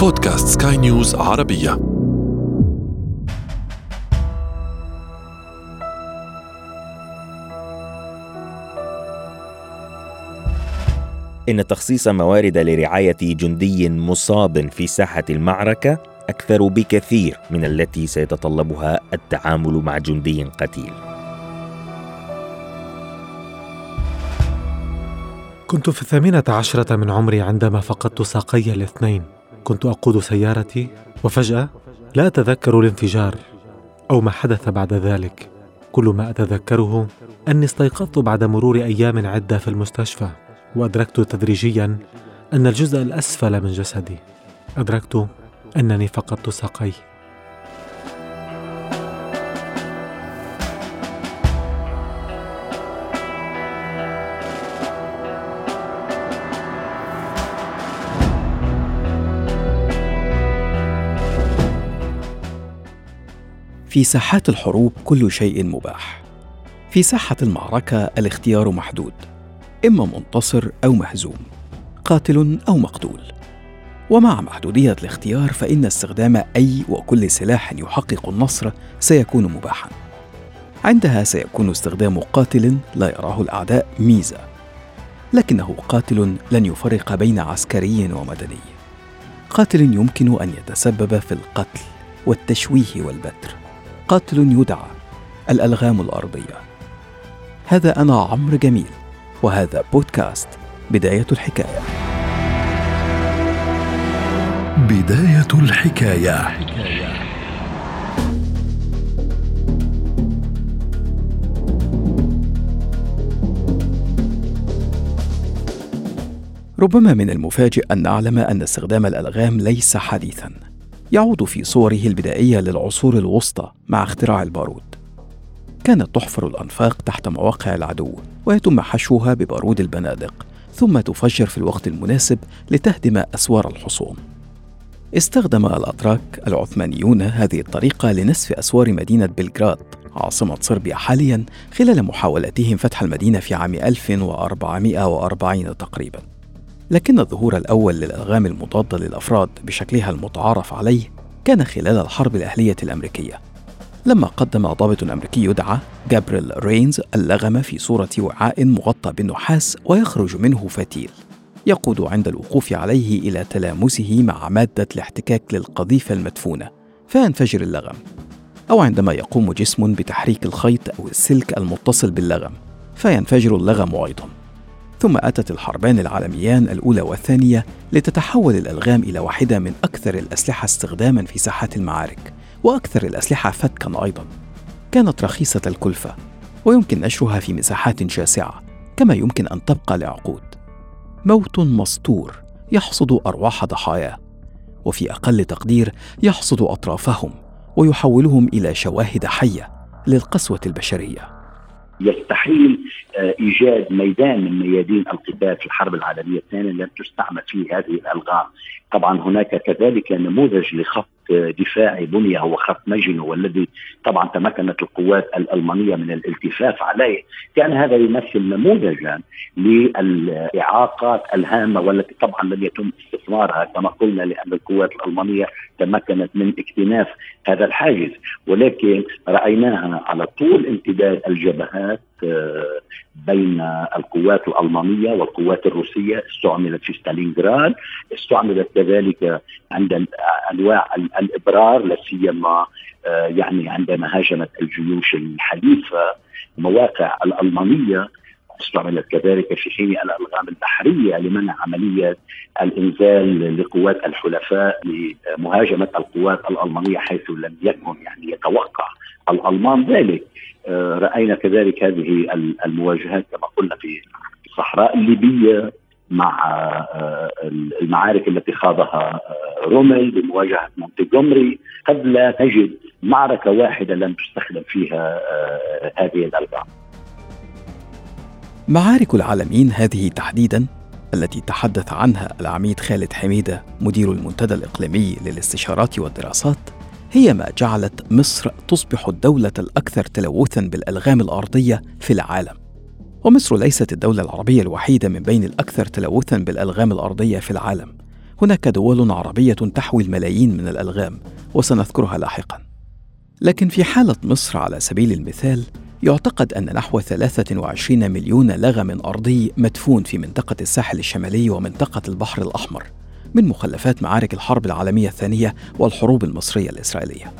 بودكاست سكاي نيوز عربية إن تخصيص موارد لرعاية جندي مصاب في ساحة المعركة أكثر بكثير من التي سيتطلبها التعامل مع جندي قتيل. كنت في الثامنة عشرة من عمري عندما فقدت ساقي الاثنين كنت أقود سيارتي وفجأة لا أتذكر الانفجار أو ما حدث بعد ذلك. كل ما أتذكره أني استيقظت بعد مرور أيام عدة في المستشفى وأدركت تدريجيا أن الجزء الأسفل من جسدي. أدركت أنني فقدت ساقي. في ساحات الحروب كل شيء مباح. في ساحة المعركة الاختيار محدود إما منتصر أو مهزوم قاتل أو مقتول. ومع محدودية الاختيار فإن استخدام أي وكل سلاح يحقق النصر سيكون مباحا. عندها سيكون استخدام قاتل لا يراه الأعداء ميزة لكنه قاتل لن يفرق بين عسكري ومدني. قاتل يمكن أن يتسبب في القتل والتشويه والبتر. قاتل يدعى الألغام الأرضية. هذا أنا عمرو جميل وهذا بودكاست بداية الحكاية. بداية الحكاية. ربما من المفاجئ أن نعلم أن استخدام الألغام ليس حديثا. يعود في صوره البدائية للعصور الوسطى مع اختراع البارود. كانت تحفر الأنفاق تحت مواقع العدو ويتم حشوها ببارود البنادق ثم تفجر في الوقت المناسب لتهدم أسوار الحصون. استخدم الأتراك العثمانيون هذه الطريقة لنسف أسوار مدينة بلغراد عاصمة صربيا حاليا خلال محاولتهم فتح المدينة في عام 1440 تقريبا. لكن الظهور الأول للألغام المضادة للأفراد بشكلها المتعارف عليه كان خلال الحرب الأهلية الأمريكية. لما قدم ضابط أمريكي يدعى جابريل رينز اللغم في صورة وعاء مغطى بالنحاس ويخرج منه فتيل. يقود عند الوقوف عليه إلى تلامسه مع مادة الاحتكاك للقذيفة المدفونة فينفجر اللغم. أو عندما يقوم جسم بتحريك الخيط أو السلك المتصل باللغم فينفجر اللغم أيضاً. ثم أتت الحربان العالميان الأولى والثانية لتتحول الألغام إلى واحدة من أكثر الأسلحة استخداما في ساحات المعارك وأكثر الأسلحة فتكا أيضا. كانت رخيصة الكلفة ويمكن نشرها في مساحات شاسعة كما يمكن أن تبقى لعقود. موت مسطور يحصد أرواح ضحاياه وفي أقل تقدير يحصد أطرافهم ويحولهم إلى شواهد حية للقسوة البشرية. يستحيل إيجاد ميدان من ميادين القتال في الحرب العالمية الثانية لم تستعمل فيه هذه الألغام. طبعا هناك كذلك نموذج لخط دفاعي بني هو خط ماجينو والذي طبعا تمكنت القوات الألمانية من الالتفاف عليه. كان هذا يمثل نموذجا للإعاقات الهامة والتي طبعا لم يتم استثمارها. كما قلنا لأن القوات الألمانية تمكنت من اكتناف هذا الحاجز. ولكن رأيناها على طول امتداد الجبهات بين القوات الألمانية والقوات الروسية. استعملت في ستالينغراد. استعملت كذلك عند أنواع الإبرار لا سيما يعني عندما هاجمت الجيوش الحليفة مواقع الألمانية. استعملت كذلك في حين الألغام البحرية لمنع عملية الإنزال لقوات الحلفاء لمهاجمة القوات الألمانية حيث لم يكن يعني يتوقع الألمان ذلك رأينا كذلك هذه المواجهات كما قلنا في الصحراء الليبيه مع المعارك التي خاضها رومل بمواجهة مونتيغومري قد لا تجد معركة واحدة لم تستخدم فيها هذه الألغام. معارك العالمين هذه تحديدا التي تحدث عنها العميد خالد حميدة مدير المنتدى الإقليمي للاستشارات والدراسات هي ما جعلت مصر تصبح الدولة الأكثر تلوثا بالألغام الأرضية في العالم. ومصر ليست الدولة العربية الوحيدة من بين الأكثر تلوثا بالألغام الأرضية في العالم، هناك دول عربية تحوي الملايين من الألغام وسنذكرها لاحقا لكن في حالة مصر على سبيل المثال يعتقد أن نحو 23 مليون لغم أرضي مدفون في منطقة الساحل الشمالي ومنطقة البحر الأحمر من مخلفات معارك الحرب العالمية الثانية والحروب المصرية الإسرائيلية.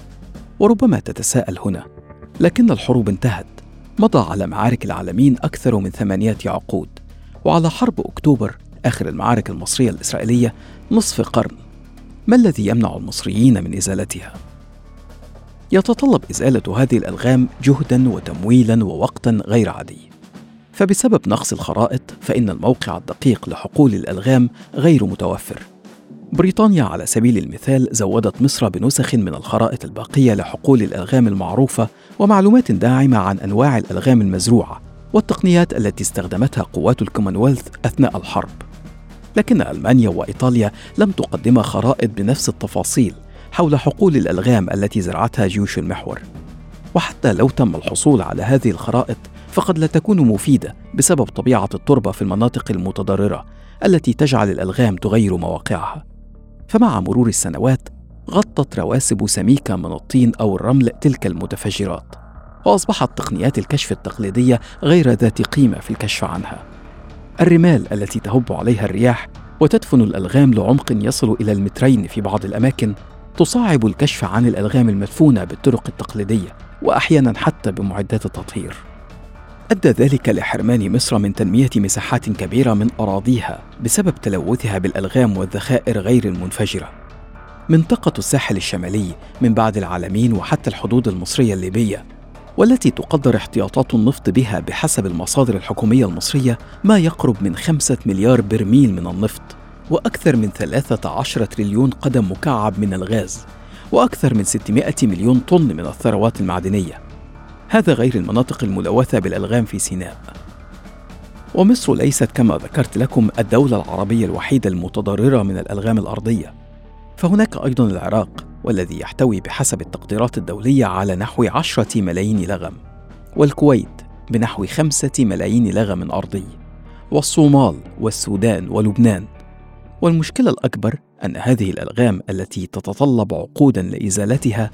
وربما تتساءل هنا لكن الحروب انتهت. مضى على معارك العالمين أكثر من ثمانية عقود وعلى حرب أكتوبر آخر المعارك المصرية الإسرائيلية نصف قرن. ما الذي يمنع المصريين من إزالتها؟ يتطلب إزالة هذه الألغام جهدا وتمويلا ووقتا غير عادي. فبسبب نقص الخرائط فإن الموقع الدقيق لحقول الألغام غير متوفر. بريطانيا على سبيل المثال زودت مصر بنسخ من الخرائط الباقية لحقول الألغام المعروفة ومعلومات داعمة عن أنواع الألغام المزروعة والتقنيات التي استخدمتها قوات الكومنولث أثناء الحرب. لكن ألمانيا وإيطاليا لم تقدما خرائط بنفس التفاصيل حول حقول الألغام التي زرعتها جيوش المحور. وحتى لو تم الحصول على هذه الخرائط فقد لا تكون مفيدة بسبب طبيعة التربة في المناطق المتضررة التي تجعل الألغام تغير مواقعها. فمع مرور السنوات غطت رواسب سميكة من الطين أو الرمل تلك المتفجرات وأصبحت تقنيات الكشف التقليدية غير ذات قيمة في الكشف عنها. الرمال التي تهب عليها الرياح وتدفن الألغام لعمق يصل إلى المترين في بعض الأماكن تصعب الكشف عن الألغام المدفونة بالطرق التقليدية وأحيانا حتى بمعدات التطهير أدى ذلك لحرمان مصر من تنمية مساحات كبيرة من أراضيها بسبب تلوثها بالألغام والذخائر غير المنفجرة. منطقة الساحل الشمالي من بعد العالمين وحتى الحدود المصرية الليبية والتي تقدر احتياطات النفط بها بحسب المصادر الحكومية المصرية ما يقرب من خمسة مليار برميل من النفط وأكثر من 13 تريليون قدم مكعب من الغاز وأكثر من 600 مليون طن من الثروات المعدنية. هذا غير المناطق الملوثة بالألغام في سيناء. ومصر ليست كما ذكرت لكم الدولة العربية الوحيدة المتضررة من الألغام الأرضية. فهناك أيضا العراق والذي يحتوي بحسب التقديرات الدولية على نحو عشرة ملايين لغم والكويت بنحو خمسة ملايين لغم أرضي والصومال والسودان ولبنان والمشكلة الأكبر أن هذه الألغام التي تتطلب عقودا لإزالتها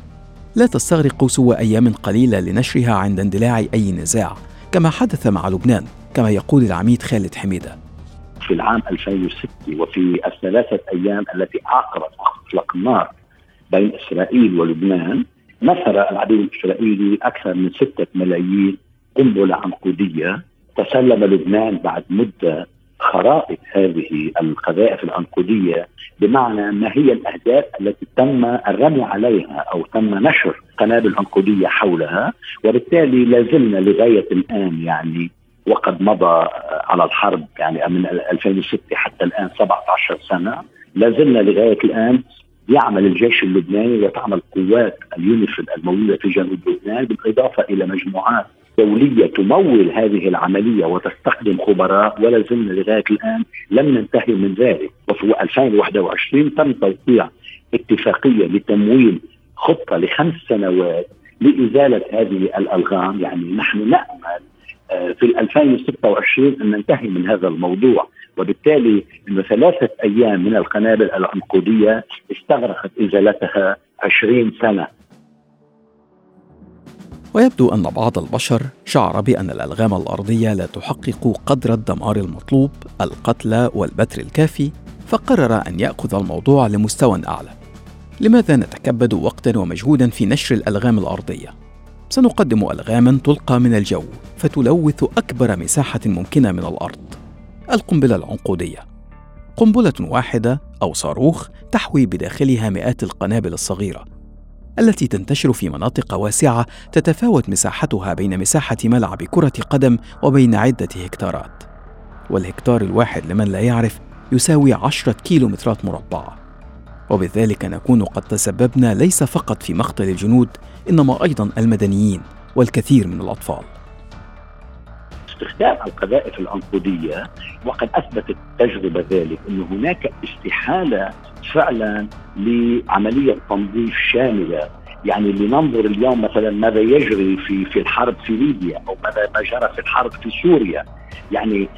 لا تستغرق سوى أيام قليلة لنشرها عند اندلاع أي نزاع كما حدث مع لبنان كما يقول العميد خالد حميدة. في العام 2006 وفي الثلاثة أيام التي عاقبت إطلاق النار بين إسرائيل ولبنان نثر العدو الإسرائيلي أكثر من ستة ملايين قنبلة عنقودية تسلم لبنان بعد مدة خرائط هذه القذائف العنقودية بمعنى ما هي الأهداف التي تم الرمي عليها أو تم نشر قنابل عنقودية حولها وبالتالي لازلنا لغاية الآن يعني وقد مضى على الحرب يعني من 2006 حتى الآن 17 سنة لازلنا لغاية الآن يعمل الجيش اللبناني وتعمل قوات اليونيفيل الموجودة في جنوب لبنان بالإضافة إلى مجموعات دولية تمول هذه العملية وتستخدم خبراء ولا زلنا لغاية الآن لم ننتهي من ذلك. وفي 2021 تم توقيع اتفاقية لتمويل خطة لخمس سنوات لإزالة هذه الألغام. يعني نحن نأمل آه، في 2026 أن ننتهي من هذا الموضوع. وبالتالي انه ثلاثة أيام من القنابل العنقودية استغرقت إزالتها 20 سنة. ويبدو أن بعض البشر شعر بأن الألغام الأرضية لا تحقق قدر الدمار المطلوب القتلى والبتر الكافي فقرر أن يأخذ الموضوع لمستوى أعلى. لماذا نتكبد وقتا ومجهودا في نشر الألغام الأرضية؟ سنقدم ألغاما تلقى من الجو فتلوث أكبر مساحة ممكنة من الأرض. القنبلة العنقودية. قنبلة واحدة أو صاروخ تحوي بداخلها مئات القنابل الصغيرة. التي تنتشر في مناطق واسعة تتفاوت مساحتها بين مساحة ملعب كرة قدم وبين عدة هكتارات. والهكتار الواحد لمن لا يعرف يساوي عشرة كيلومترات مربعة وبذلك نكون قد تسببنا ليس فقط في مقتل الجنود إنما أيضا المدنيين والكثير من الأطفال. استخدام القذائف العنقودية وقد أثبتت التجربة ذلك أن هناك استحالة فعلا لعملية تنظيف شاملة. يعني لننظر اليوم مثلا ماذا يجري في في الحرب في ليبيا أو ماذا ما جرى في الحرب في سوريا. يعني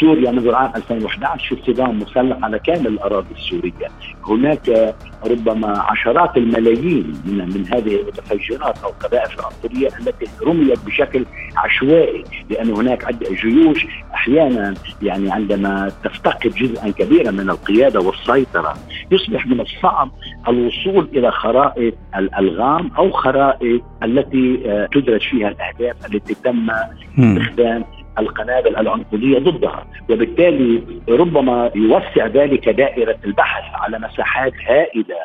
سوريا منذ العام 2011 في صدام مسلح على كامل الأراضي السورية، هناك ربما عشرات الملايين من من هذه المتفجرات أو القذائف العنصريه التي رميت بشكل عشوائي لأن هناك عده جيوش أحيانا يعني عندما تفتقد جزءا كبيرا من القيادة والسيطرة يصبح من الصعب الوصول إلى خرائط الالغام أو خرائط التي آه، تدرج فيها الأهداف التي تم استخدام القنابل العنصريه ضدها وبالتالي ربما يوسع ذلك دائرة البحث على مساحات هائلة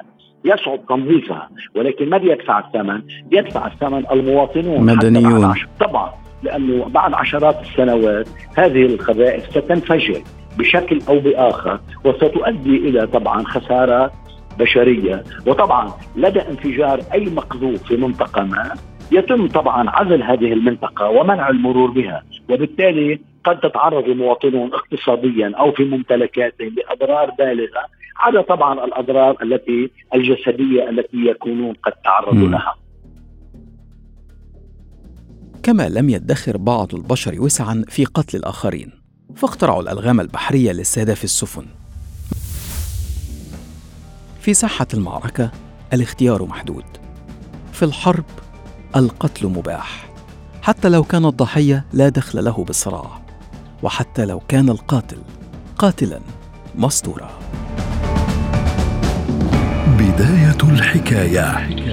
يصعب تنظيفها ولكن من يدفع الثمن؟ يدفع الثمن المواطنون مدنيون. طبعا لأنه بعد عشرات السنوات هذه الخبائث ستنفجر بشكل أو بآخر وستؤدي إلى طبعا خسارات بشرية. وطبعا لدى انفجار أي مقذوف في منطقة ما يتم طبعا عزل هذه المنطقة ومنع المرور بها. وبالتالي قد تتعرض المواطنون اقتصاديا أو في ممتلكاتهم لأضرار بالغة عدا طبعا الأضرار التي الجسدية التي يكونون قد تعرضوا لها. كما لم يدخر بعض البشر وسعا في قتل الآخرين فاخترعوا الألغام البحرية لاستهداف السفن. في ساحه المعركة الاختيار محدود. في الحرب القتل مباح حتى لو كان الضحية لا دخل له بالصراع وحتى لو كان القاتل قاتلا مستورا. بداية الحكاية.